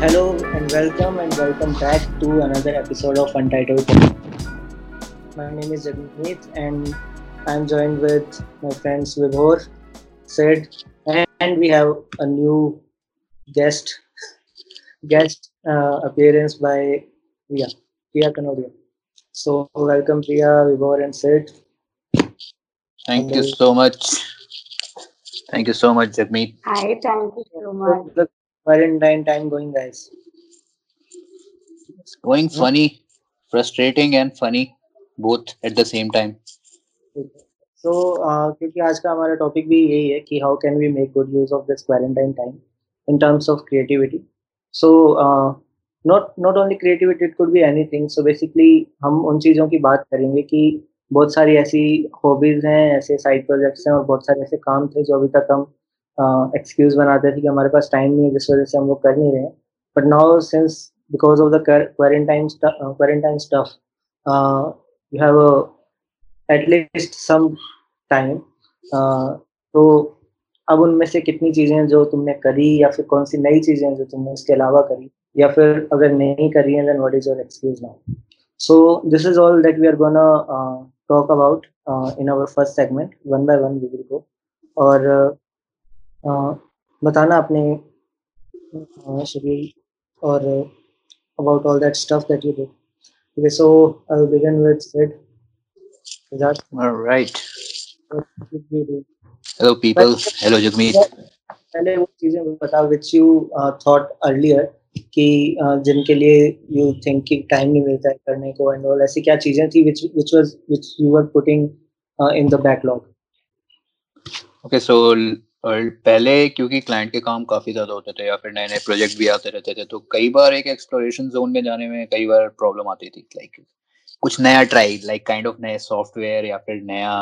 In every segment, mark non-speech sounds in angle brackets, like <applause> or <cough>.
Hello and welcome and welcome back to another episode of Untitled. My name is Jagmeet and I'm joined with my friends Vibhor, Sid, and we have a new guest guest uh, appearance by Priya, Priya Kanodia. So welcome Priya, Vibhor and Sid. Thank you so much. Thank you so much, Jagmeet. Hi, thank you so much. The quarantine time going guys. It's going funny, frustrating and funny, both at the same time. सो क्योंकि आज का हमारा topic भी यही है कि how can we make good use of this quarantine time in terms of creativity so not not only creativity it could be anything so basically हम उन चीज़ों की बात करेंगे कि बहुत सारी ऐसी हॉबीज हैं ऐसे साइड प्रोजेक्ट्स हैं और बहुत सारे ऐसे काम थे जो अभी तक हम एक्सक्यूज बनाते थे कि हमारे पास टाइम नहीं है जिस वजह से हम लोग कर नहीं रहे but now since because of the quarantine quarantine stuff you have at least some time तो अब उनमें से कितनी चीज़ें जो तुमने करी या फिर कौन सी नई चीज़ें जो तुमने उसके अलावा करी या फिर अगर नहीं करी है then what is your excuse now so this is all that we are gonna talk about in our first segment one by one we will go और uh, बताना अपने और about all that stuff that you do okay so I will begin with set that alright hello people hello Jagmeet पहले वो चीज़ें बता which you thought earlier कि uh, जिनके लिए यू थिंक कि टाइम नहीं मिलता है करने को एंड ऑल ऐसी क्या चीज़ें थी which which was which you were putting in the backlog okay so और पहले क्योंकि क्लाइंट के काम काफ़ी ज़्यादा होते थे या फिर नए नए प्रोजेक्ट भी आते रहते थे तो कई बार एक एक्सप्लोरेशन जोन में जाने में कई बार प्रॉब्लम आती थी लाइक कुछ नया ट्राई लाइक काइंड ऑफ़ नए सॉफ्टवेयर या फिर नया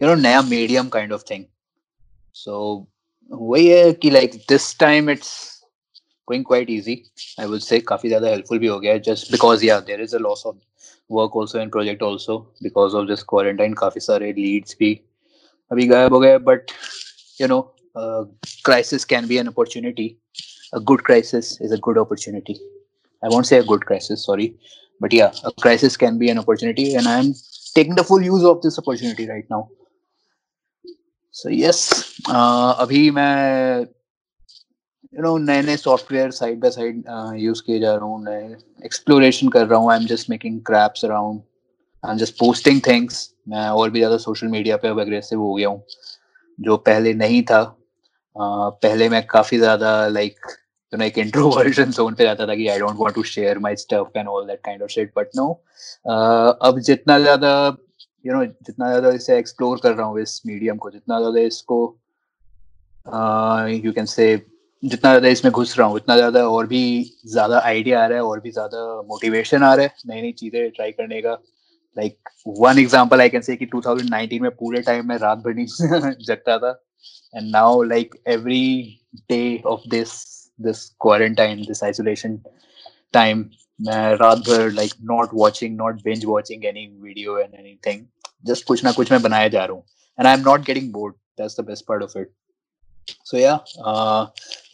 यू नो नया medium kind of thing so वही है कि like this time it's going quite easy I would say काफ़ी ज़्यादा हेल्पफुल भी हो गया जस्ट बिकॉज़ या there is a loss of work also in project also because of this quarantine काफ़ी सारे लीड्स भी अभी गायब हो गए but you know uh, crisis can be an opportunity a good crisis is a good opportunity i won't say a good crisis sorry but yeah a crisis can be an opportunity and i'm taking the full use of this opportunity right now so yes uh, अभी मैं you know नए नए software side by side use किए जा रहा हूँ नए exploration कर रहा हूँ I am just making craps around I am just posting things मैं और भी ज्यादा सोशल मीडिया पे अब अग्रेसिव हो गया हूँ जो पहले नहीं था। uh, पहले मैं काफ़ी ज़्यादा लाइक यू नो एक इंट्रोवर्जन जोन पे जाता था कि I don't want to share my stuff and all that kind of shit but no अब जितना ज़्यादा यू नो जितना ज़्यादा इसे एक्सप्लोर कर रहा हूँ इस मीडियम को जितना ज़्यादा इसको यू कैन से जितना ज़्यादा इसमें घुस रहा हूँ उतना ज़्यादा और भी ज़्यादा आइडिया आ रहा है और भी ज़्यादा मोटिवेशन आ रहा है नई नई चीज़ें ट्राई करने का। Like one example I can say कि 2019 में पूरे टाइम में रात भर नहीं <laughs> जगता था। And now like every day of this this quarantine this isolation time मैं रात भर like not watching not binge watching any video and anything just कुछ ना कुछ मैं बनाया जा रहा हूँ। And I am not getting bored that's the best part of it so या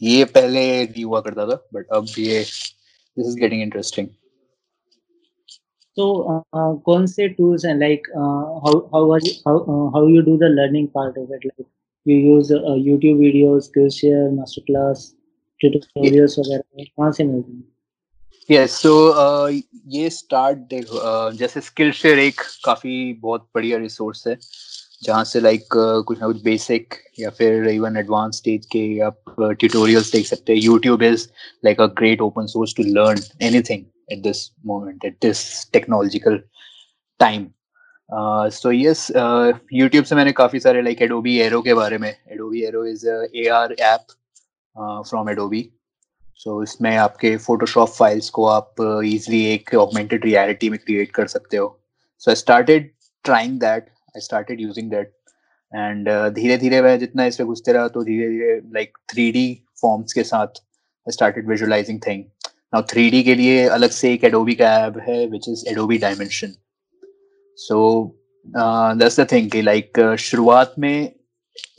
ये पहले नहीं हुआ करता था बट अब ये this is getting interesting So uh, कौन से tools and like uh, how how are you, how uh, how you do the learning part of it like you use uh, YouTube videos, Skillshare, masterclass, tutorials वगैरह कहाँ से मिलते हैं? Yes so ये start देख uh, जैसे skill share एक काफ़ी बहुत बढ़िया रिसोर्स है जहाँ से लाइक like, कुछ ना कुछ बेसिक या फिर इवन एडवांस स्टेज के आप ट्यूटोरियल्स देख सकते हैं YouTube is like a great open source to learn anything at this moment at this technological time uh, so yes uh, youtube से मैंने काफ़ी सारे like adobe aero के बारे में adobe aero is a ar app uh, from adobe so इसमें आपके photoshop files को आप easily एक augmented reality में create कर सकते हो so i started trying that i started using that and धीरे धीरे मैं जितना इसमें घुसते रहा तो धीरे धीरे लाइक थ्री डी फॉर्म्स के साथ I started visualizing thing now three के लिए अलग से एक एडोबी का ऐप है which is Adobe Dimension so that's the thing like शुरुआत में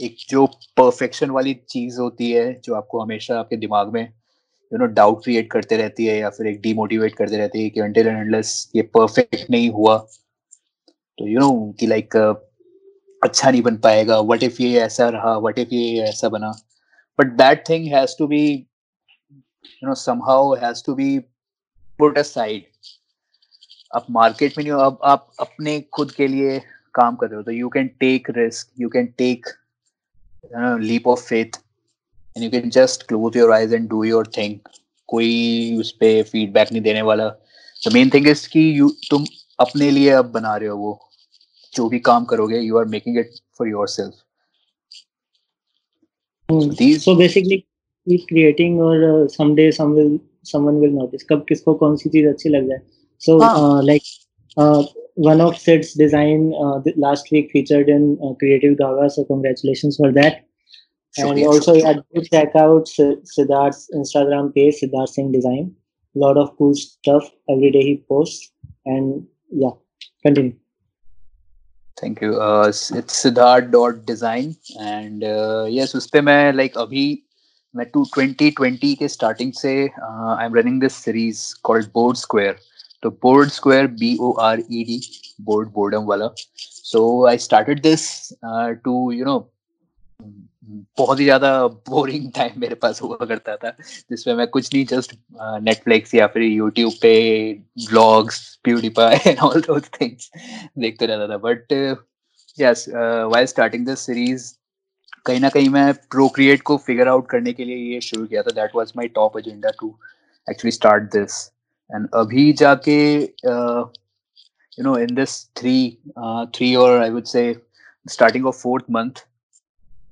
एक जो परफेक्शन वाली चीज़ होती है, जो आपको हमेशा आपके दिमाग में यू नो डाउट क्रिएट करते रहती है या फिर एक डीमोटिवेट करते रहती है कि अनटिल एंड ये परफेक्ट नहीं हुआ तो यू नो कि लाइक अच्छा नहीं बन पाएगा। व्हाट इफ़ ये ऐसा रहा? व्हाट इफ़ ये ऐसा बना? But that thing has to be you know somehow has to be put aside आप मार्केट में नहीं हो अब आप अपने खुद के लिए काम कर रहे हो तो you can take risk you can take leap of faith and you can just close your eyes and do your thing कोई उस पर फीडबैक नहीं देने वाला। द मेन थिंग इज़ कि यू तुम अपने लिए अब बना रहे हो वो। जो भी काम करोगे you are making it for yourself so basically keep creating or uh, someday some will someone will notice कब किसको कौन सी चीज़ अच्छी लग जाए so uh, like uh, one of Sid's design uh, last week featured in uh, Creative Gaga so congratulations for that and also yeah, do check out Siddharth's Instagram page Siddharth Singh Design lot of cool stuff every day he posts and yeah continue thank you it's Siddharth dot design and yes उस पे मैं like like, अभी मैं two twenty twenty के starting से I am running this series called bored square तो bored square B O R E D bored boredom वाला। So I started this to you know बहुत ही ज़्यादा बोरिंग टाइम मेरे पास हुआ करता था, जिसमें मैं कुछ नहीं जस्ट नेटफ्लिक्स या फिर यूट्यूब पे blogs PewDiePie and all those things देखते रहता था। But yes while starting this series कहीं ना कहीं मैं प्रोक्रिएट को फिगर आउट करने के लिए ये शुरू किया था। That was my top agenda to actually start this and अभी जाके you know in this three three और I would say starting of fourth month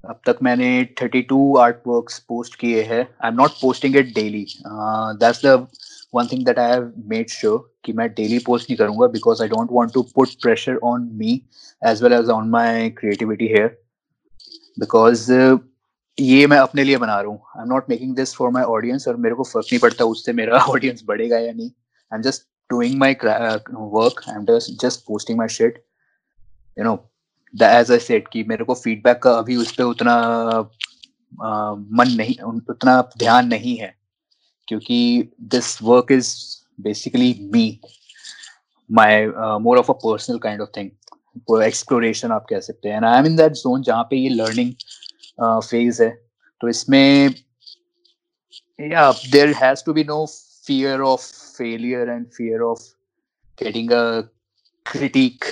अब तक मैंने 32 आर्ट वर्क्स पोस्ट किए हैं। I am not posting it daily that's the one thing that I have made sure कि मैं daily post नहीं करूँगा because I don't want to put pressure on me as well as on my creativity here because ये मैं अपने लिए बना रहा हूँ। I am not making this for my audience और मेरे को फ़र्क नहीं पड़ता उससे मेरा <laughs> ऑडियंस बढ़ेगा या नहीं। I am just doing my work I am just posting my shit you know as I said कि मेरे को फीडबैक का अभी उस पर उतना आ, मन नहीं उतना ध्यान नहीं है। क्योंकि this work is basically me my more of a personal kind of thing exploration आप कह सकते हैं। I am in that zone जहाँ पे ये लर्निंग फ़ेज़ है। तो इसमें या there has to be no fear of failure and fear of getting a critique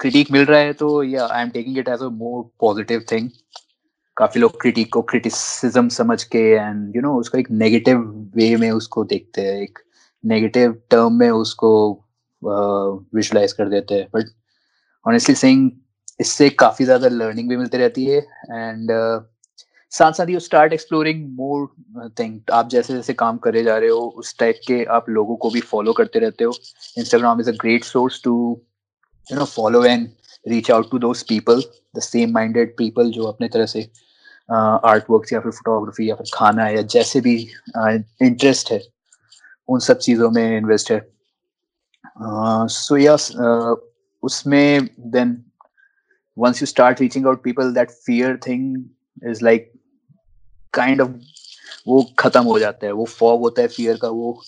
critic मिल रहा है तो या I am taking it as a more positive thing काफ़ी लोग क्रिटिक को क्रिटिसिज्म समझ के एंड यू नो उसको एक नेगेटिव वे में उसको देखते हैं। एक नेगेटिव टर्म में उसको विजुलाइज uh, कर देते हैं। बट ऑनेस्टली सेइंग इससे काफ़ी ज़्यादा लर्निंग भी मिलती रहती है एंड uh, साथ साथ you start exploring more thing आप जैसे जैसे काम करे जा रहे हो उस टाइप के आप लोगों को भी फॉलो करते रहते हो. Instagram is a great source to you know follow and reach out to those people the same minded people जो अपने तरह से आर्ट uh, वर्क या फिर फोटोग्राफी या फिर खाना या जैसे भी इंटरेस्ट uh, है उन सब चीज़ों में इन्वेस्ट है. सो uh, यस उसमें then once you start reaching out people that fear thing is like kind of वो खत्म हो जाता है, वो फॉग होता है फियर का, वो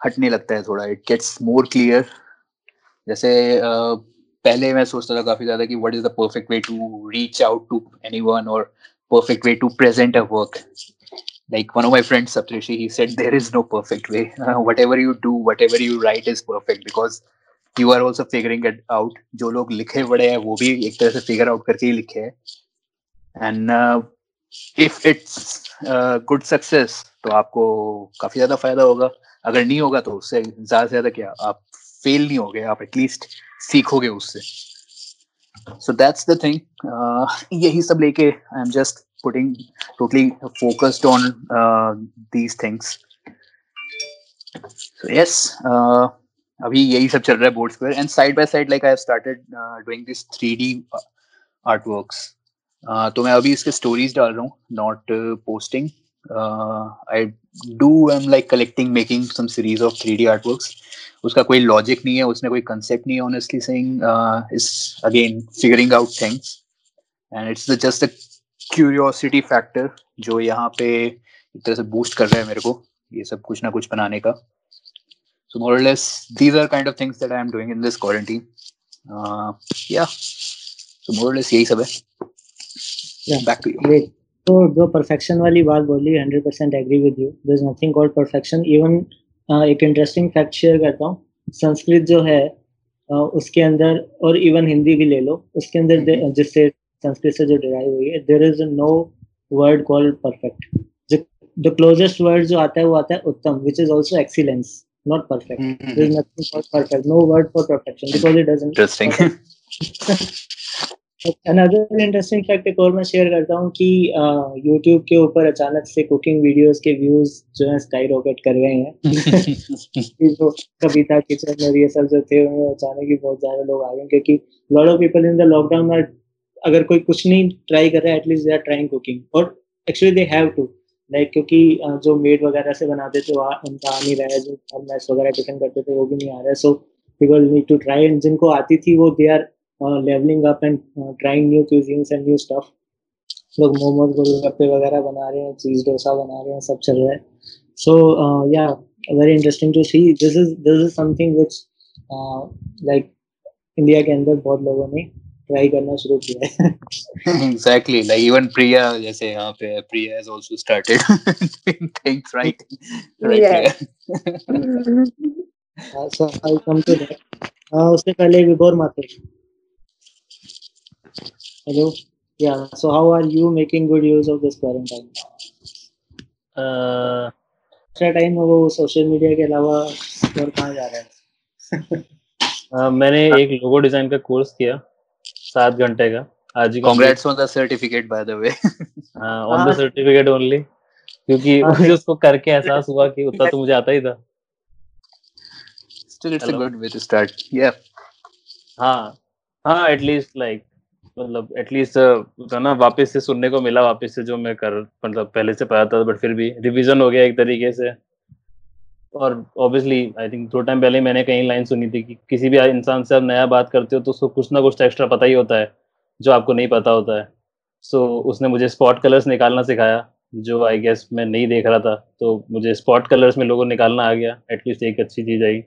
हटने लगता है थोड़ा इट गेट्स मोर क्लियर जैसे पहले मैं सोचता था काफ़ी ज़्यादा कि what is the perfect way to reach out to anyone और perfect way to present a work like one of my friends Saptarishi he said there is no perfect way whatever you do whatever you write is perfect because you are also figuring it out. जो लोग लिखे बड़े हैं, वो भी एक तरह से फिगर आउट करके ही लिखे हैं। And if it's good success तो आपको काफ़ी ज़्यादा फ़ायदा होगा। अगर नहीं होगा तो उससे ज़्यादा से ज़्यादा क्या, आप फेल नहीं होगे, आप एटलीस्ट सीखोगे उससे। सो दैट्स द थिंग यही सब लेके I am just putting totally focused on these things so yes अभी यही सब चल रहा है bored square and side by side like I have started doing this 3D art works तो मैं अभी इसके स्टोरीज डाल रहा हूँ not posting I do am like collecting making some series of 3D artworks उसका कोई लॉजिक नहीं है, उसने कोई कंसेप्ट नहीं है honestly saying is again figuring out things and it's just a curiosity factor जो यहाँ पे एक तरह से बूस्ट कर रहा है मेरे को, ये सब कुछ ना कुछ बनाने का। So more or less these are kind of things that i am doing in this quarantine. Uh, yeah. So more or less यही सब है Yeah. back to you. Great. तो जो परफेक्शन वाली बात बोली hundred percent agree with you there is nothing called perfection even एक interesting fact share करता हूँ. संस्कृत जो है uh, उसके अंदर और इवन हिंदी भी ले लो उसके अंदर दे- जिससे संस्कृत से जो डिराइव हुई है there is no word called perfect the closest word जो आता है वो आता है उत्तम which is also excellence not perfect there is nothing called perfect. No word for perfection because it doesn't. Interesting. Another interesting fact एक और मैं शेयर करता हूँ कि यूट्यूब के ऊपर अचानक से कुकिंग वीडियोस के व्यूज़ जो है स्काई रॉकेट कर गए हैं। <laughs> जो कविता किचन और ये सब जो थे उनमें अचानक ही बहुत ज़्यादा लोग आ गए क्योंकि lot of people in the lockdown अगर कोई कुछ नहीं ट्राई कर रहा है at least they are trying cooking और actually they have to like क्योंकि जो मेड वगैरह से बनाते थे उनका आ नहीं रहा है जो मैस वगैरह टिफ़िन करते थे, वो भी नहीं आ रहा। है so people need to try and जिनको आती थी, वो they are levelling up and trying new cuisines and new stuff लोग मोमोज, गोलगप्पे वगैरह बना रहे हैं चीज़ डोसा बना रहे हैं, सब चल रहा है। सो या very interesting to see this is this is something which like India के अंदर बहुत लोगों ने ट्राई करना शुरू किया है। Exactly like even priya जैसे यहाँ पे है, priya has also started doing things right? Right Yes. Priya? So I come to that उससे पहले Vibhor Mathur hello yeah so how are you making good use of this quarantine uh, extra time वो social media के अलावा और कहाँ जा रहा है? अह, <laughs> मैंने एक लोगो डिज़ाइन का कोर्स किया। सात घंटे का। आज ही congrats on the certificate by the way. On the certificate only क्योंकि हाँ। मुझे उसको करके एहसास हुआ कि उतना तो <laughs> मुझे आता ही था। It's Hello? a good way to start. Yeah. हाँ। हाँ एटलीस्ट लाइक मतलब एटलीस्ट ना वापस से सुनने को मिला वापस से जो मैं कर मतलब पहले से पढ़ा था बट फिर भी रिवीजन हो गया एक तरीके से। और ऑब्वियसली आई थिंक थोड़ा टाइम पहले मैंने कहीं लाइन सुनी थी कि किसी भी इंसान से आप नया बात करते हो तो उसको कुछ ना कुछ एक्स्ट्रा पता ही होता है जो आपको नहीं पता होता है। सो so, उसने मुझे स्पॉट कलर्स निकालना सिखाया जो आई गेस मैं नहीं देख रहा था। तो मुझे स्पॉट कलर्स में लोगो निकालना आ गया एटलीस्ट एक अच्छी चीज़ आई।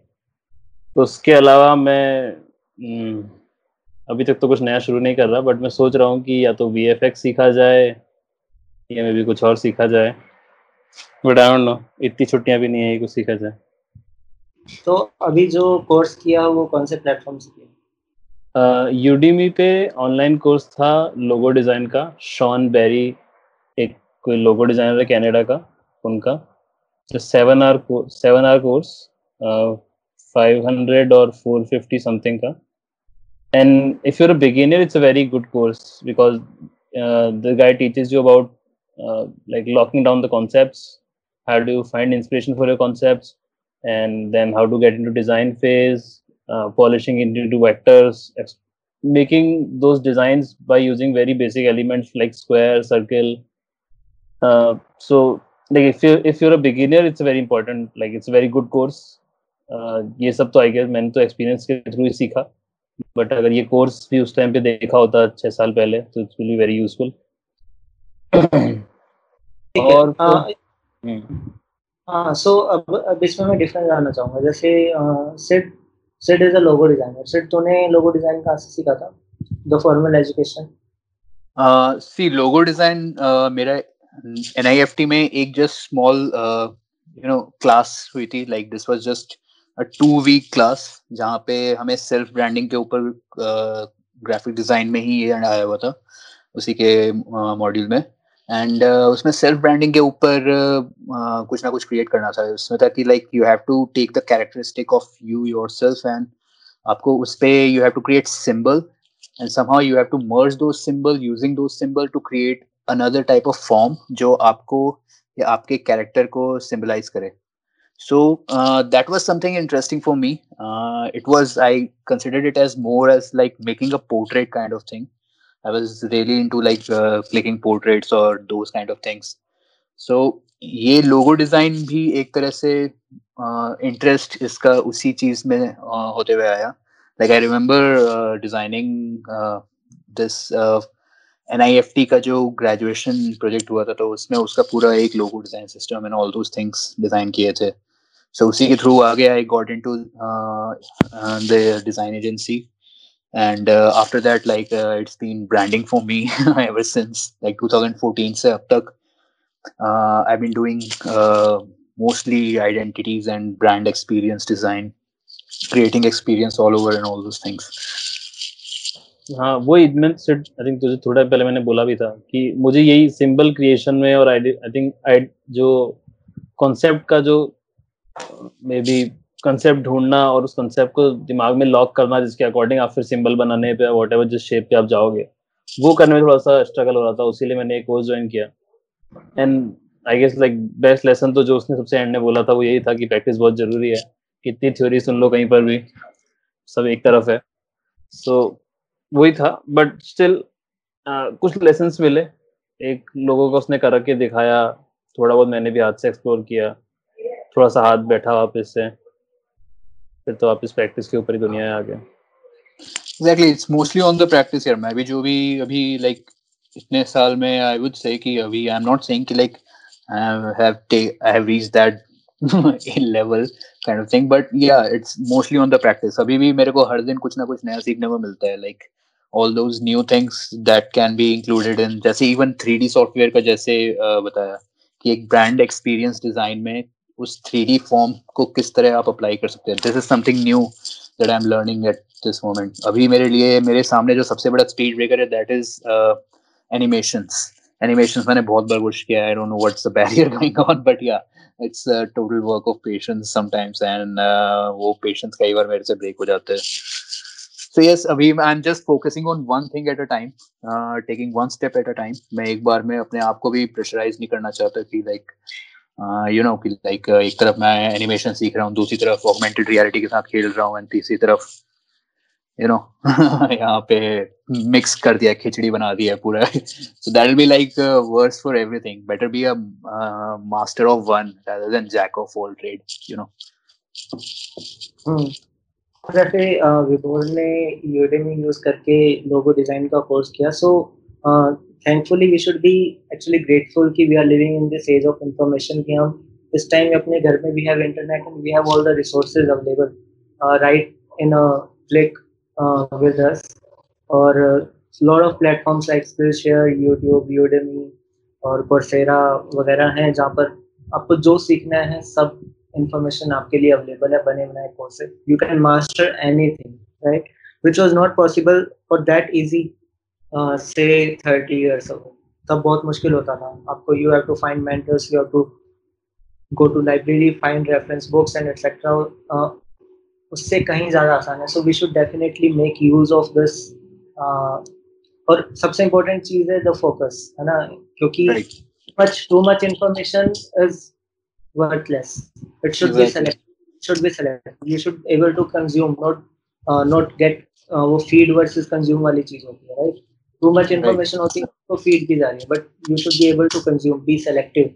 तो उसके अलावा मैं हम्म, अभी तक तो कुछ नया शुरू नहीं कर रहा बट मैं सोच रहा हूँ कि या तो वीएफएक्स सीखा जाए या मे भी कुछ और सीखा जाए। बट आई डोंट नो इतनी छुट्टियाँ भी नहीं है कुछ सीखा जाए। तो अभी जो कोर्स किया वो कौन से प्लेटफॉर्म से किया? यूडीमी पे ऑनलाइन कोर्स था लोगो डिज़ाइन का। शॉन बेरी एक कोई लोगो डिज़ाइनर है कनाडा का उनका। Seven hour seven hour course five hundred और फोर फिफ्टी समथिंग का। If you're a beginner it's a very good course because uh, the guy teaches you about uh, like locking down the concepts how do you find inspiration for your concepts and then how to get into design phase uh, polishing it into vectors ex- making those designs by using very basic elements like square circle uh, so like if you if you're a beginner it's a very important like it's a very good course uh, ये सब तो I guess मैंने तो experience के through ही सीखा but अगर ये कोर्स भी उस टाइम पे देखा होता छह साल पहले तो it's will be very useful ठीक है और हाँ, हम्म, हाँ सो अब अब इसमें मैं डिफरेंस जानना चाहूँगा। जैसे Sid Sid is a logo designer Sid तूने लोगो डिज़ाइन कहाँ से सीखा था? The formal education C logo design मेरा एनआईएफटी में एक just small you know class हुई थी। Like this was just a two week class जहाँ पे हमें सेल्फ ब्रांडिंग के ऊपर ग्राफिक डिज़ाइन में ही ये आया हुआ था उसी के मॉड्यूल में। एंड uh, उसमें सेल्फ ब्रांडिंग के ऊपर uh, कुछ ना कुछ क्रिएट करना था। उसमें था कि like you have to take the characteristic of you your self and आपको उस पर you have to create symbol and somehow you have to merge दो सिम्बल यूजिंग दो symbol to create another type of form जो आपको या आपके character को सिम्बलाइज करे। So that was something interesting for me it was I consider it as more as like making a portrait kind of thing i was really into like uh, clicking portraits or those kind of things. So ये logo design भी एक तरह से interest इसका उसी चीज़ में uh, होते हुए आया। Like i remember uh, designing uh, this uh, N का जो ग्रेजुएशन प्रोजेक्ट हुआ था तो उसमें उसका पूरा एक logo design system and all those things design किए थे। सो उसी के थ्रू आगे I got into the design agency and uh, after that like uh, it's been branding for me <laughs> ever since like 2014 se ab tak uh, i've been doing uh, mostly identities and brand experience design creating experience all over and all those things हाँ वो मैं I think तुझे थोड़ा पहले मैंने बोला भी था कि मुझे यही सिंबल क्रिएशन में और आई थिंक आई जो कॉन्सेप्ट का जो मे बी कंसेप्ट ढूंढना और उस कंसेप्ट को दिमाग में लॉक करना जिसके अकॉर्डिंग आप फिर सिंबल बनाने पे वॉट एवर जिस शेप पे आप जाओगे वो करने में थोड़ा सा स्ट्रगल हो रहा था उसीलिए मैंने एक कोर्स ज्वाइन किया। And I guess like best lesson तो जो उसने सबसे एंड में बोला था वो यही था कि प्रैक्टिस बहुत ज़रूरी है। कितनी थ्योरी सुन लो कहीं पर भी सब एक तरफ़ है। सो so, वही था बट स्टिल uh, कुछ लेसन मिले। एक लोगों को उसने कर के दिखाया थोड़ा बहुत मैंने भी हाथ से एक्सप्लोर किया थोड़ा सा हाथ बैठा वापस से। फिर तो वापस प्रैक्टिस के ऊपर ही दुनिया आ गया exactly it's mostly on the practice यार मैं भी जो भी अभी लाइक इतने साल में आई वुड से कि अभी आई एम नॉट सेइंग कि like I have I have reached that level kind of thing but yeah it's mostly on the practice अभी भी मेरे को हर दिन कुछ ना कुछ नया सीखने को मिलता है like all those new things that can be included in जैसे इवन थ्री सॉफ्टवेयर का जैसे uh, बताया कि एक ब्रांड एक्सपीरियंस डिज़ाइन में उस थ्री फॉर्म को किस तरह आप अप्लाई कर सकते हैं? This is something new that I am learning at this moment अभी मेरे लिए मेरे सामने जो सबसे बड़ा स्पीड ब्रेकर है दैट इज़ एनिमेशंस एनिमेशंस मैंने बहुत बार कोशिश किया I don't know what's the barrier going on but yeah it's total work of patience sometimes and वो पेशेंस कई बार मेरे से ब्रेक हो जाते हैं। So yes abhi i'm just focusing on one thing at a time uh, taking one step at a time. मैं एक बार में अपने आप को भी प्रेशराइज नहीं करना चाहता कि लाइक यू नो कि लाइक एक तरफ़ मैं एनिमेशन सीख रहा हूँ, दूसरी तरफ़ ऑगमेंटेड रियलिटी के साथ खेल रहा हूँ एंड तीसरी तरफ़ यू नो <laughs> यहाँ पे मिक्स कर दिया, खिचड़ी बना दिया पूरा। So that will be like worse for everything better be a master of one rather than jack of all trade you know जैसे विभोर ने यूडेमी यूज़ करके लोगो डिज़ाइन का कोर्स किया so thankfully we should be actually grateful कि we are living in this age of information कि हम इस time अपने घर में we have internet and we have all the resources available right in click with us और lot of platforms like Skillshare YouTube Udemy और Coursera वगैरह हैं जहाँ पर आपको जो सीखना है सब information आपके लिए अवेलेबल है, बने बनाए courses you can master any thing right which was not possible for that easy से थर्टी ईयर्स अगो तब बहुत मुश्किल होता था। आपको you have to find mentors you have to go to library find reference books and etcetera उससे कहीं ज़्यादा आसान है। So we should definitely make use of this और सबसे इम्पोर्टेंट चीज़ है द फोकस है ना? क्योंकि much too much information is worthless it should be select should be select you should able to consume not not get वो feed versus consume वाली चीज़ होती है right? Too much information right. होती है तो feed की जा रही है, but you should be able to consume, be selective.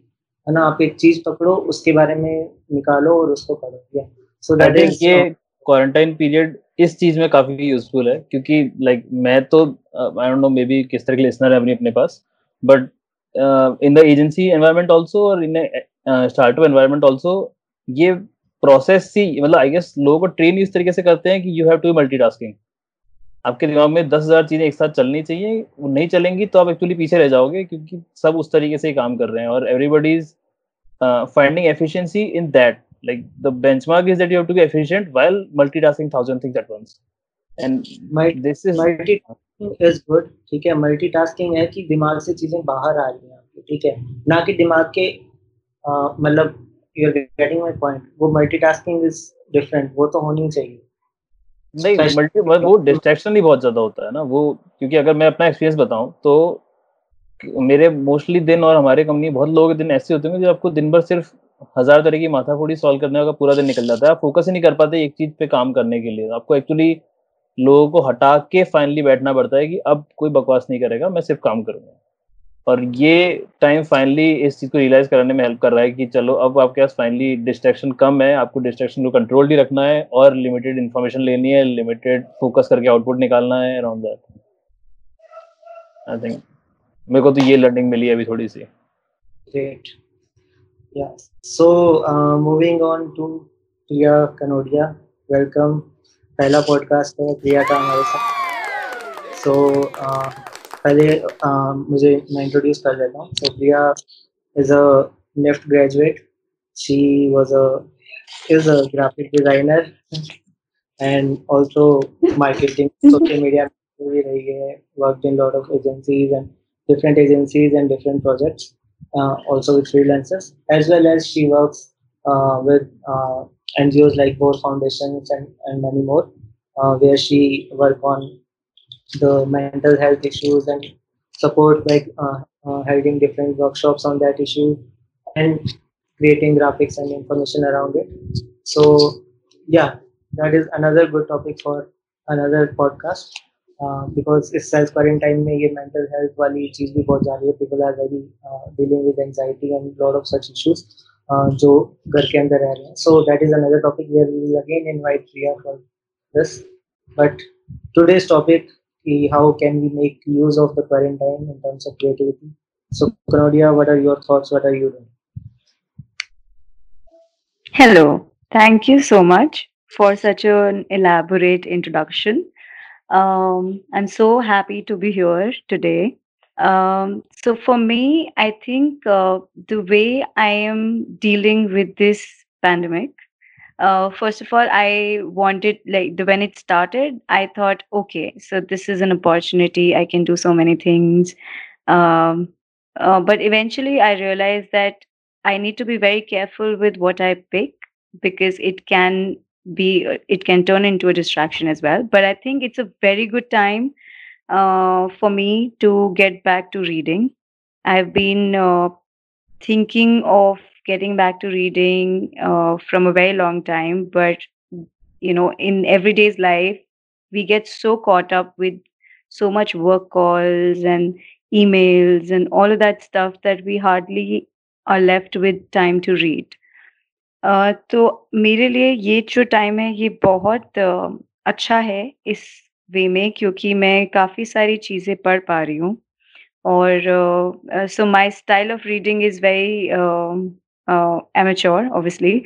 है ना आप एक चीज़ पकड़ो उसके बारे में निकालो और उसको पढ़ो या सो दैट इज़ ये क्वारंटाइन पीरियड इस चीज़ में काफ़ी यूजफुल है क्योंकि लाइक like, मैं तो I don't know may be किस तरह के लिसनर है अपने अपने पास but in the agency environment also और इन स्टार्टअप एनवायरनमेंट आल्सो ये प्रोसेस सी मतलब आई गेस लोगों को ट्रेन इस तरीके से करते हैं कि यू हैव टू मल्टीटास्किंग आपके दिमाग में दस हज़ार चीज़ें एक साथ चलनी चाहिए वो नहीं चलेंगी तो आप एक्चुअली पीछे रह जाओगे क्योंकि सब उस तरीके से ही काम कर रहे हैं और everybody is finding efficiency in that like the benchmark is that you have to be efficient while multitasking thousand things at once. And my this is multitasking is good ठीक है? मल्टीटास्किंग है कि दिमाग से चीज़ें बाहर आ रही हैं आपके ठीक है? ना कि दिमाग के मतलब you are getting my point वो मल्टीटास्किंग इज़ डिफरेंट वो तो होनी चाहिए। नहीं मल्टी वो डिस्ट्रैक्शन ही बहुत ज़्यादा होता है ना। वो क्योंकि अगर मैं अपना एक्सपीरियंस बताऊँ तो मेरे मोस्टली दिन और हमारे कंपनी बहुत लोग दिन ऐसे होते हैं जो आपको दिन भर सिर्फ़ हज़ार तरह की माथाफोड़ी सॉल्व करने का पूरा दिन निकल जाता है। आप फोकस ही नहीं कर पाते एक चीज़ पे काम करने के लिए। आपको एक्चुअली लोगों को हटा के फाइनली बैठना पड़ता है कि अब कोई बकवास नहीं करेगा मैं सिर्फ़ काम करूँगा। और ये टाइम फाइनली इस चीज़ को रियलाइज़ कराने में हेल्प कर रहा है कि चलो अब आपके पास फाइनली डिस्ट्रैक्शन कम है आपको डिस्ट्रैक्शन को कंट्रोल ही रखना है और लिमिटेड इन्फॉर्मेशन लेनी है लिमिटेड फोकस करके आउटपुट निकालना है अराउंड दैट आई थिंक मेरे को तो ये लर्निंग मिली है अभी थोड़ी सी. Yeah. So uh, moving on to Priya Kanodia. Welcome. पहला पॉडकास्ट है प्रिया का हमारे साथ सो so, uh, पहले uh, मुझे मैं इंट्रोड्यूस कर देता हूँ so Priya is a NIFT graduate she was a is a graphic designer and also marketing social media भी रही है worked in lot of agencies and different agencies and different projects uh, also with freelancers as well as she works uh, with uh, NGOs like Bohr Foundations and, and many more uh, where she work on the mental health issues and support like uh, uh, holding different workshops on that issue and creating graphics and information around it so yeah that is another good topic for another podcast uh, because इस self quarantine में ये mental health वाली चीज भी बहुत जा रही है people are very dealing with anxiety and lot of such issues जो घर के अंदर रह रहे हैं so that is another topic where we will again invite Priya for this but today's how can we make use of the quarantine in terms of creativity so Kanodia, what are your thoughts what are you doing Hello, thank you so much for such an elaborate introduction. Um, I'm so happy to be here today. Um, so, for me, I think uh, the way I am dealing with this pandemic, uh, first of all, I wanted, like, the, when it started, I thought, okay, so this is an opportunity. I can do so many things. Um, uh, but eventually, I realized that I need to be very careful with what I pick because it can be it can turn into a distraction as well. But I think it's a very good time uh, for me to get back to reading. I've been uh, thinking of getting back to reading uh, from a very long time, but you know, in everyday's life, we get so caught up with so much work calls and emails and all of that stuff that we hardly are left with time to read. Uh, तो मेरे लिए ये जो time है ये बहुत uh, अच्छा है इस वे में क्योंकि मैं काफ़ी सारी चीज़ें पढ़ पा रही हूँ और so my style of reading is very amateur obviously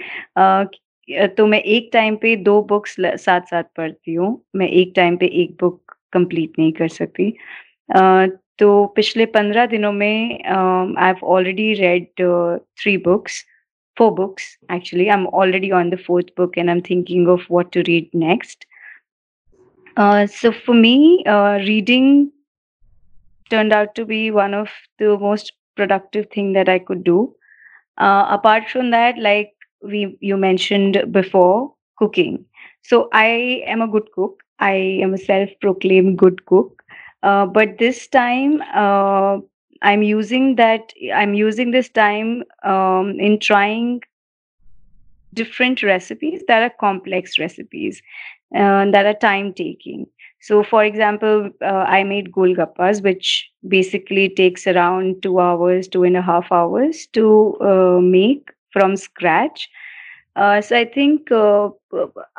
तो मैं एक टाइम पे दो बुक्स साथ साथ पढ़ती हूँ। मैं एक टाइम पे एक बुक कंप्लीट नहीं कर सकती। तो पिछले पंद्रह दिनों में I have already read three books four books actually I am already on the fourth book and I am thinking of what to read next so for me reading turn out to be one of the most productive thing that I could do uh, apart from that like we you mentioned before cooking. So i am a good cook. I am a self proclaimed good cook. Uh, but this time uh, i'm using that i'm using this time um, in trying different recipes that are complex recipes uh, that are time taking so for example uh, i made golgappas which basically takes around two hours two and a half hours to uh, make from scratch uh, so i think uh,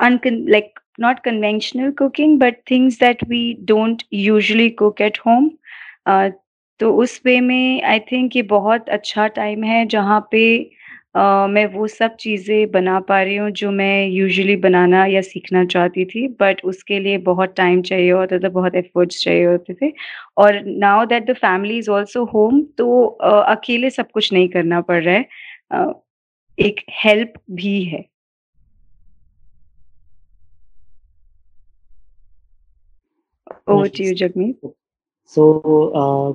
uncon- like not conventional cooking but things that we don't usually cook at home uh, तो उस वे में I think ये बहुत अच्छा time है जहाँ पे मैं वो सब चीज़ें बना पा रही हूँ जो मैं यूजुअली बनाना या सीखना चाहती थी बट उसके लिए बहुत टाइम चाहिए होता था, बहुत एफर्ट्स चाहिए होते थे और now that the family is also home तो अ, अकेले सब कुछ नहीं करना पड़ रहा है। अ, एक हेल्प भी है। सो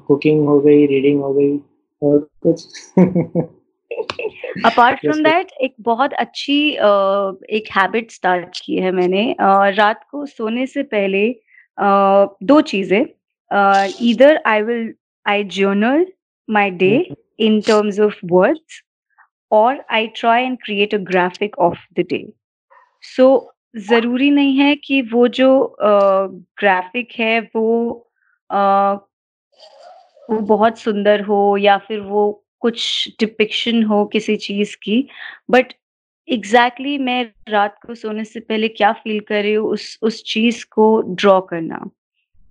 कुकिंग हो गई रीडिंग हो गई और कुछ <laughs> अपार्ट फ्रॉम दैट एक बहुत अच्छी uh, एक हैबिट स्टार्ट की है मैंने। uh, रात को सोने से पहले uh, दो चीज़ें। Either I will I journal my day in terms of words और I try and create a graphic of the day so ज़रूरी नहीं है कि वो जो ग्राफिक uh, है वो uh, वो बहुत सुंदर हो या फिर वो कुछ डिपिक्शन हो किसी चीज़ की बट एग्जैक्टली exactly मैं रात को सोने से पहले क्या फील कर रही हूँ उस उस चीज़ को ड्रॉ करना।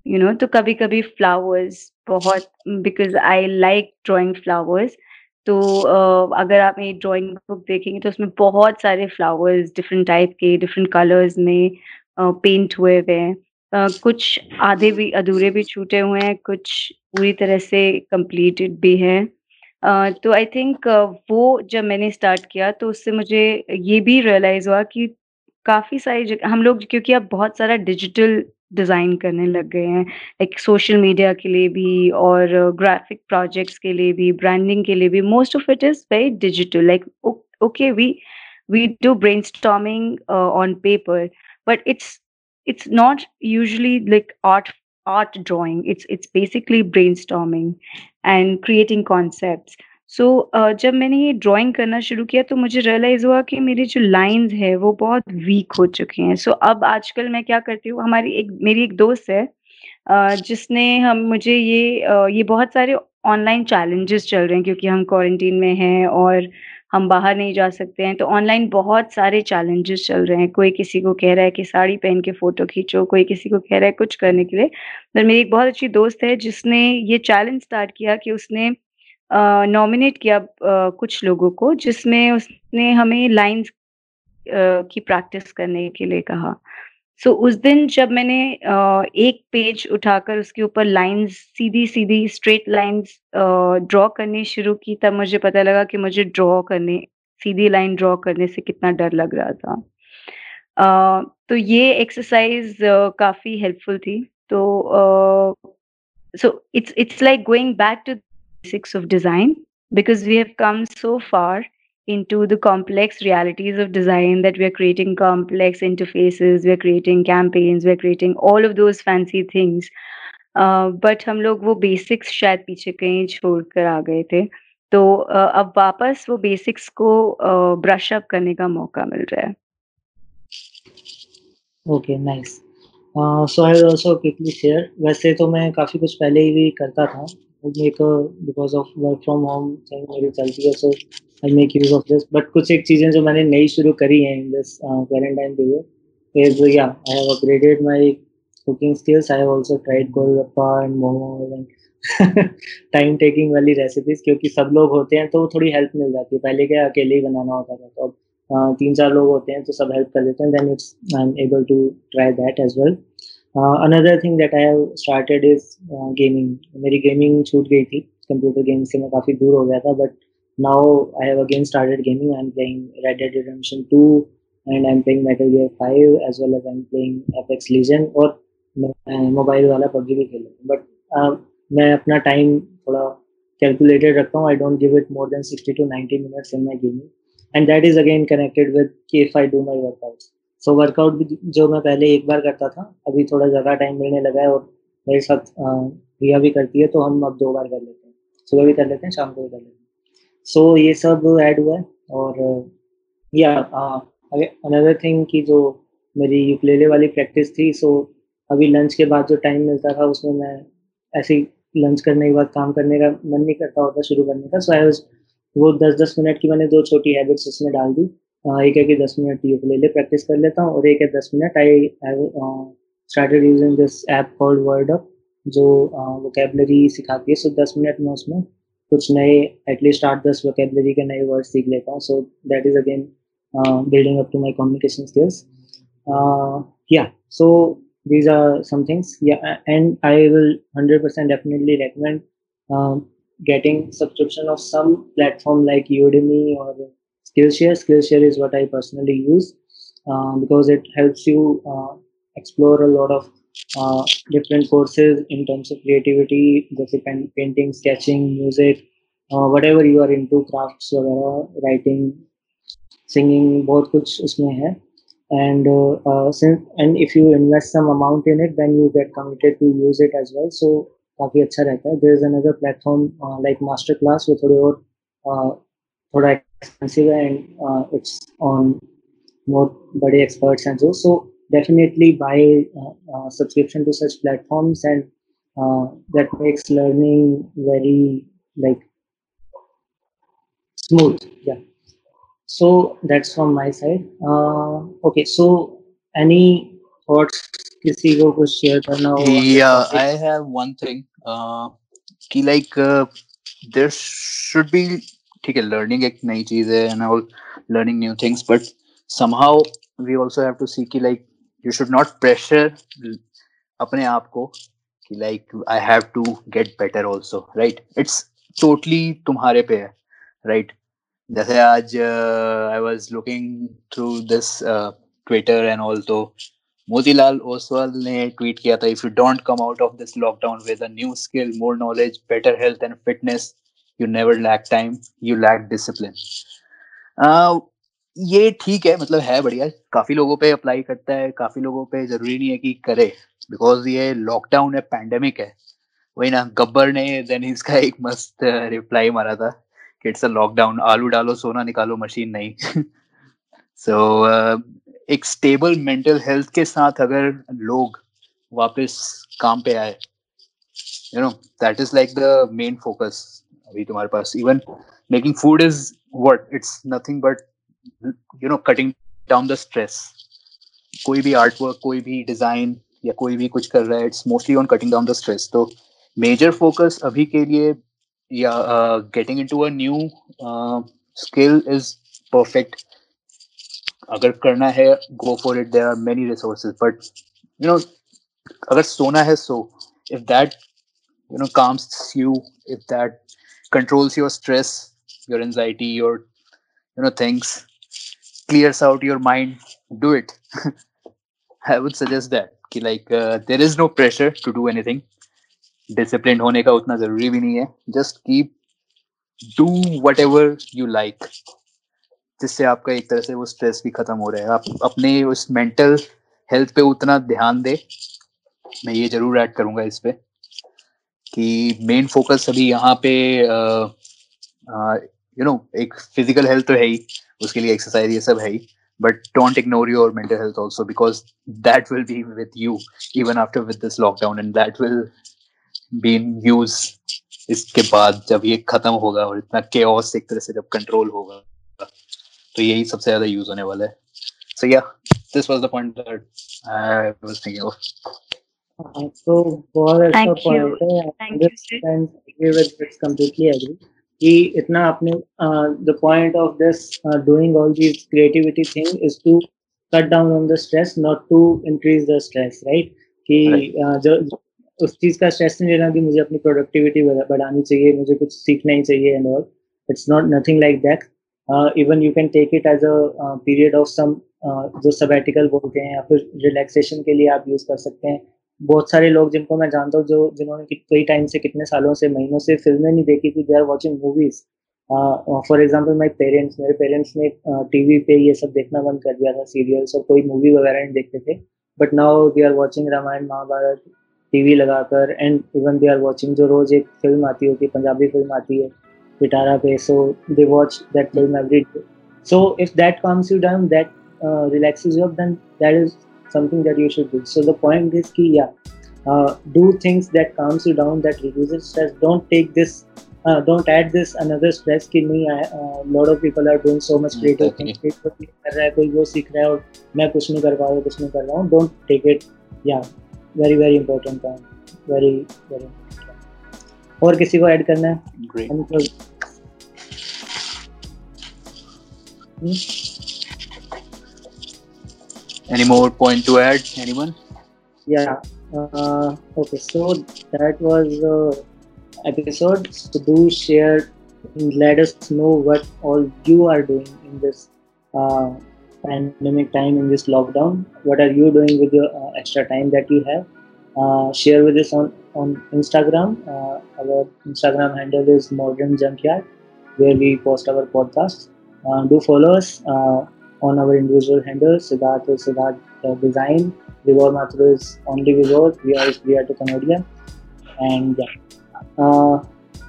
यू नो तो कभी कभी फ्लावर्स बहुत because I like drawing flowers तो uh, अगर आप मेरी ड्राइंग बुक देखेंगे तो उसमें बहुत सारे फ्लावर्स डिफरेंट टाइप के डिफरेंट कलर्स में पेंट uh, हुए हुए हैं। uh, कुछ आधे भी अधूरे भी छूटे हुए हैं कुछ पूरी तरह से कंप्लीटेड भी हैं। तो आई थिंक वो जब मैंने स्टार्ट किया तो उससे मुझे ये भी रियलाइज़ हुआ कि काफ़ी सारी जगह हम लोग क्योंकि अब बहुत सारा डिजिटल डिज़ाइन करने लग गए हैं लाइक सोशल मीडिया के लिए भी और ग्राफिक प्रोजेक्ट्स के लिए भी ब्रांडिंग के लिए भी most of it is very digital like okay we we do brainstorming on paper but it's it's not not like like art drawing it's it's basically brainstorming and creating concepts. So so, uh, जब मैंने ये drawing करना शुरू किया तो मुझे realise हुआ कि मेरी जो लाइंस है वो बहुत वीक हो चुके हैं। सो so, अब आजकल मैं क्या करती हूँ हमारी एक मेरी एक दोस्त है जिसने हम मुझे ये ये बहुत सारे ऑनलाइन चैलेंजेस चल रहे हैं क्योंकि हम क्वारंटीन में हैं और हम बाहर नहीं जा सकते हैं। तो ऑनलाइन बहुत सारे चैलेंजेस चल रहे हैं। कोई किसी को कह रहा है कि साड़ी पहन के फ़ोटो खींचो, कोई किसी को कह रहा है कुछ करने के लिए। पर मेरी एक बहुत अच्छी दोस्त है जिसने ये चैलेंज स्टार्ट किया कि उसने नॉमिनेट किया कुछ लोगों को जिसमें उसने हमें लाइन्स की प्रैक्टिस करने के लिए कहा। सो so, उस दिन जब मैंने एक पेज उठाकर उसके ऊपर लाइंस सीधी सीधी स्ट्रेट लाइंस ड्रॉ करनी शुरू की तब मुझे पता लगा कि मुझे ड्रॉ करने सीधी लाइन ड्रॉ करने से कितना डर लग रहा था। uh, तो ये एक्सरसाइज uh, काफ़ी हेल्पफुल थी। तो so it's it's like going back to basics of design because we have come so far into the complex realities of design that we are creating complex interfaces, we're creating campaigns, we're creating all of those fancy things. But uh, हम लोग वो basics शायद पीछे कहीं छोड़ कर आ गए थे तो uh, अब वापस वो बेसिक्स को ब्रश uh, अप करने का मौका मिल रहा है okay nice so I also quickly share वैसे तो मैं काफ़ी कुछ पहले ही भी करता था because of work from home thing मेरी चलती है so I make use of this but कुछ एक चीज़ें जो मैंने नई शुरू करी हैं in this quarantine period is yeah I have upgraded my cooking skills I have also tried golgappa and momo and time taking वाली रेसिपीज़ क्योंकि सब लोग होते हैं तो थोड़ी हेल्प मिल जाती है। पहले क्या अकेले ही बनाना होता था तो अब तीन चार लोग होते हैं तो सब हेल्प कर देते हैं then it's I am able to try that as well another thing that I have started is gaming मेरी गेमिंग छूट गई थी. कंप्यूटर गेम से मैं काफ़ी दूर हो गया था but now I have again started gaming I am playing Red Dead Redemption 2 and I am playing Metal Gear 5 as well as I am playing Apex Legend और मैं मोबाइल वाला पबजी भी खेल रहा हूँ. बट मैं अपना टाइम थोड़ा कैलकुलेटेड रखता हूँ. I don't give it more than 60 to 90 minutes in my gaming and that is again connected with if I do my workouts so so, workout भी जो मैं पहले एक बार करता था अभी थोड़ा ज़्यादा टाइम मिलने लगा है और मेरे साथ प्रिया भी करती है तो हम अब दो बार कर लेते हैं। सुबह भी कर लेते हैं शाम को भी कर लेते हैं। सो so, ये सब ऐड हुआ है और या अनदर थिंग की जो मेरी यूक्लेले वाली प्रैक्टिस थी सो so, अभी लंच के बाद जो टाइम मिलता था उसमें मैं ऐसे लंच करने के बाद काम करने का मन नहीं करता होता शुरू करने का। सो आई वो दस दस मिनट की मैंने दो छोटी हैबिट्स उसमें डाल दी। हाँ, एक है कि दस मिनट ट्यूब ले ले प्रैक्टिस कर लेता हूँ, और एक है दस minute I started using this app called Word Up जो uh, वोकेबलरी सिखाती है। सो दस मिनट में उसमें कुछ नए एटलीस्ट आठ दस वोकेबलरी के नए वर्ड सीख लेता हूँ। So that is again building up to my communication skills yeah so these are somethings yeah and I will hundred percent definitely recommend getting subscription of some platform like Udemy और Skillshare. Skillshare is what I personally use uh, because it helps you uh, explore a lot of uh, different courses in terms of creativity, जैसे painting, sketching, music, uh, whatever you are into, crafts वगैरह, writing, singing, बहुत कुछ उसमें है. And uh, uh, since and if you invest some amount in it, then you get committed to use it as well. So काफी अच्छा रहता है. There is another platform uh, like Masterclass वो थोड़े और uh, थोड़ा expensive and uh, it's on more body experts and so so definitely buy uh, uh, subscription to such platforms and uh, that makes learning very like smooth yeah so that's from my side uh, okay so any thoughts किसी को कुछ share करना हो yeah i have one thing uh, कि like uh, there should be ठीक है learning एक नई चीज़ है and all learning new things but somehow we also have to see की like you should not pressure अपने आप को कि like I have to get better also right it's totally तुम्हारे पे है राइट जैसे आज I was looking through this Twitter and all तो मोतीलाल ओसवाल ने ट्वीट किया था if you don't come out of this lockdown with a new skill more knowledge better health and fitness you never lack time you lack discipline ये ठीक है मतलब है बढ़िया। काफ़ी लोगों पे अप्लाई करता है काफ़ी लोगों पे ज़रूरी नहीं है कि करे बिकॉज़ ये लॉकडाउन है पैंडेमिक है। वही ना गब्बर ने देन इसका एक मस्त रिप्लाई uh, मारा था कि इट्स अ लॉकडाउन आलू डालो सोना निकालो मशीन नहीं। सो <laughs> so, uh, एक स्टेबल मेंटल हेल्थ के साथ अगर लोग वापस काम पे आए you know that is like the main focus अभी तुम्हारे पास even making food is what it's nothing but you know cutting down the stress कोई भी आर्ट वर्क कोई भी डिज़ाइन या कोई भी कुछ कर रहा है it's mostly on cutting down the stress तो मेजर फोकस अभी के लिए या getting into a new skill is perfect अगर करना है go for it there are many resources but you know अगर सोना है, सो। If that you know, calms you, if that controls your stress your anxiety your you know things clears out your mind do it i would suggest that कि like uh, there is no pressure to do anything disciplined होने का उतना ज़रूरी भी नहीं है just keep do whatever you like जिससे आपका एक तरह से वो स्ट्रेस भी खत्म हो रहा है आप अपने उस मेंटल हेल्थ पे उतना ध्यान दे मैं ये ज़रूर ऐड करूँगा इस पे कि मेन फोकस अभी यहाँ पे यू नो एक फ़िज़िकल हेल्थ तो है ही, उसके लिए एक्सरसाइज ये सब है ही, but don't ignore your mental health also because that will be with you even after with this lockdown and that will be in use इसके बाद जब ये खत्म होगा और इतना केओस एक तरह से जब कंट्रोल होगा तो यही सबसे ज़्यादा यूज़ होने वाला है। So yeah this was the point that I was thinking of तो बहुत अच्छा. पॉइंट है with this completely कि इतना आपने the point of this doing all these creativity thing is to cut down on the stress not to increase the stress right कि uh, जो जो- उस चीज़ का स्ट्रेस नहीं लेना कि मुझे अपनी प्रोडक्टिविटी बढ़ानी चाहिए मुझे कुछ सीखना ही चाहिए and all it's not nothing like that even you can take it as a period of some जो सबैटिकल बोलते हैं या फिर रिलैक्सेशन के लिए आप यूज़ कर सकते हैं। बहुत सारे लोग जिनको मैं जानता हूँ जो जिन्होंने कई टाइम से कितने सालों से महीनों से फ़िल्में नहीं देखी थी they are watching movies for example my parents मेरे पेरेंट्स ने टीवी पे ये सब देखना बंद कर दिया था सीरियल्स और कोई मूवी वगैरह नहीं देखते थे. But now they are watching Ramayan Mahabharat TV लगाकर and even they are watching जो रोज एक फ़िल्म आती होती है पंजाबी फ़िल्म आती है पिटारा पे so they watch that film every day so if that calms you down that uh, you up then that is something that you should do so the point is ki yeah uh, do things that calms you down that reduces stress don't take this uh, don't add this another stress कि नहीं uh, lot of people are doing so much creative कोई कर रहा है कोई वो सीख रहा है और मैं कुछ नहीं कर पा रहा हूँ कुछ नहीं कर रहा हूँ don't take it yeah very very important point very very और किसी को ऐड करना है any more point to add anyone Yeah. Uh, okay. So that was the episode. So do share. Let us know what all you are doing in this uh, pandemic time in this lockdown. What are you doing with your uh, extra time that you have? Uh, share with us on on Instagram. Uh, our Instagram handle is Modern Junkyard, where we post our podcast. Uh, do follow us uh, on our individual handles. Siddharth is Siddharth uh, Design. Vivor Mathur is only Vivor. We are we are to Canadian. And uh,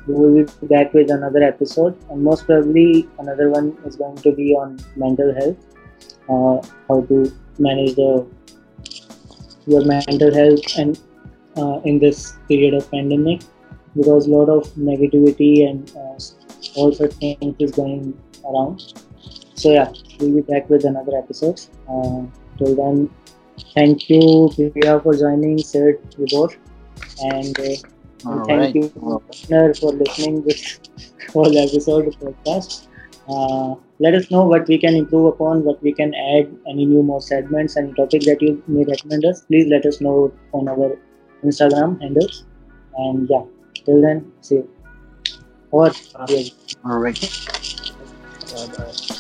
we will be back with another episode. And most probably another one is going to be on mental health, uh, how to manage the your mental health and uh, in this period of pandemic because a lot of negativity and uh, all such things is going around. So yeah, we'll be back with another episode. Uh, till then, thank you, Priya, for joining Sid Vibor. And, uh, and thank Alright. you, listener, for listening this <laughs> whole episode of podcast. Uh, let us know what we can improve upon, what we can add, any new more segments and topic that you may recommend us. Please let us know on our Instagram handles. And yeah, till then, see you. Or, yeah. Alright. Bye-bye.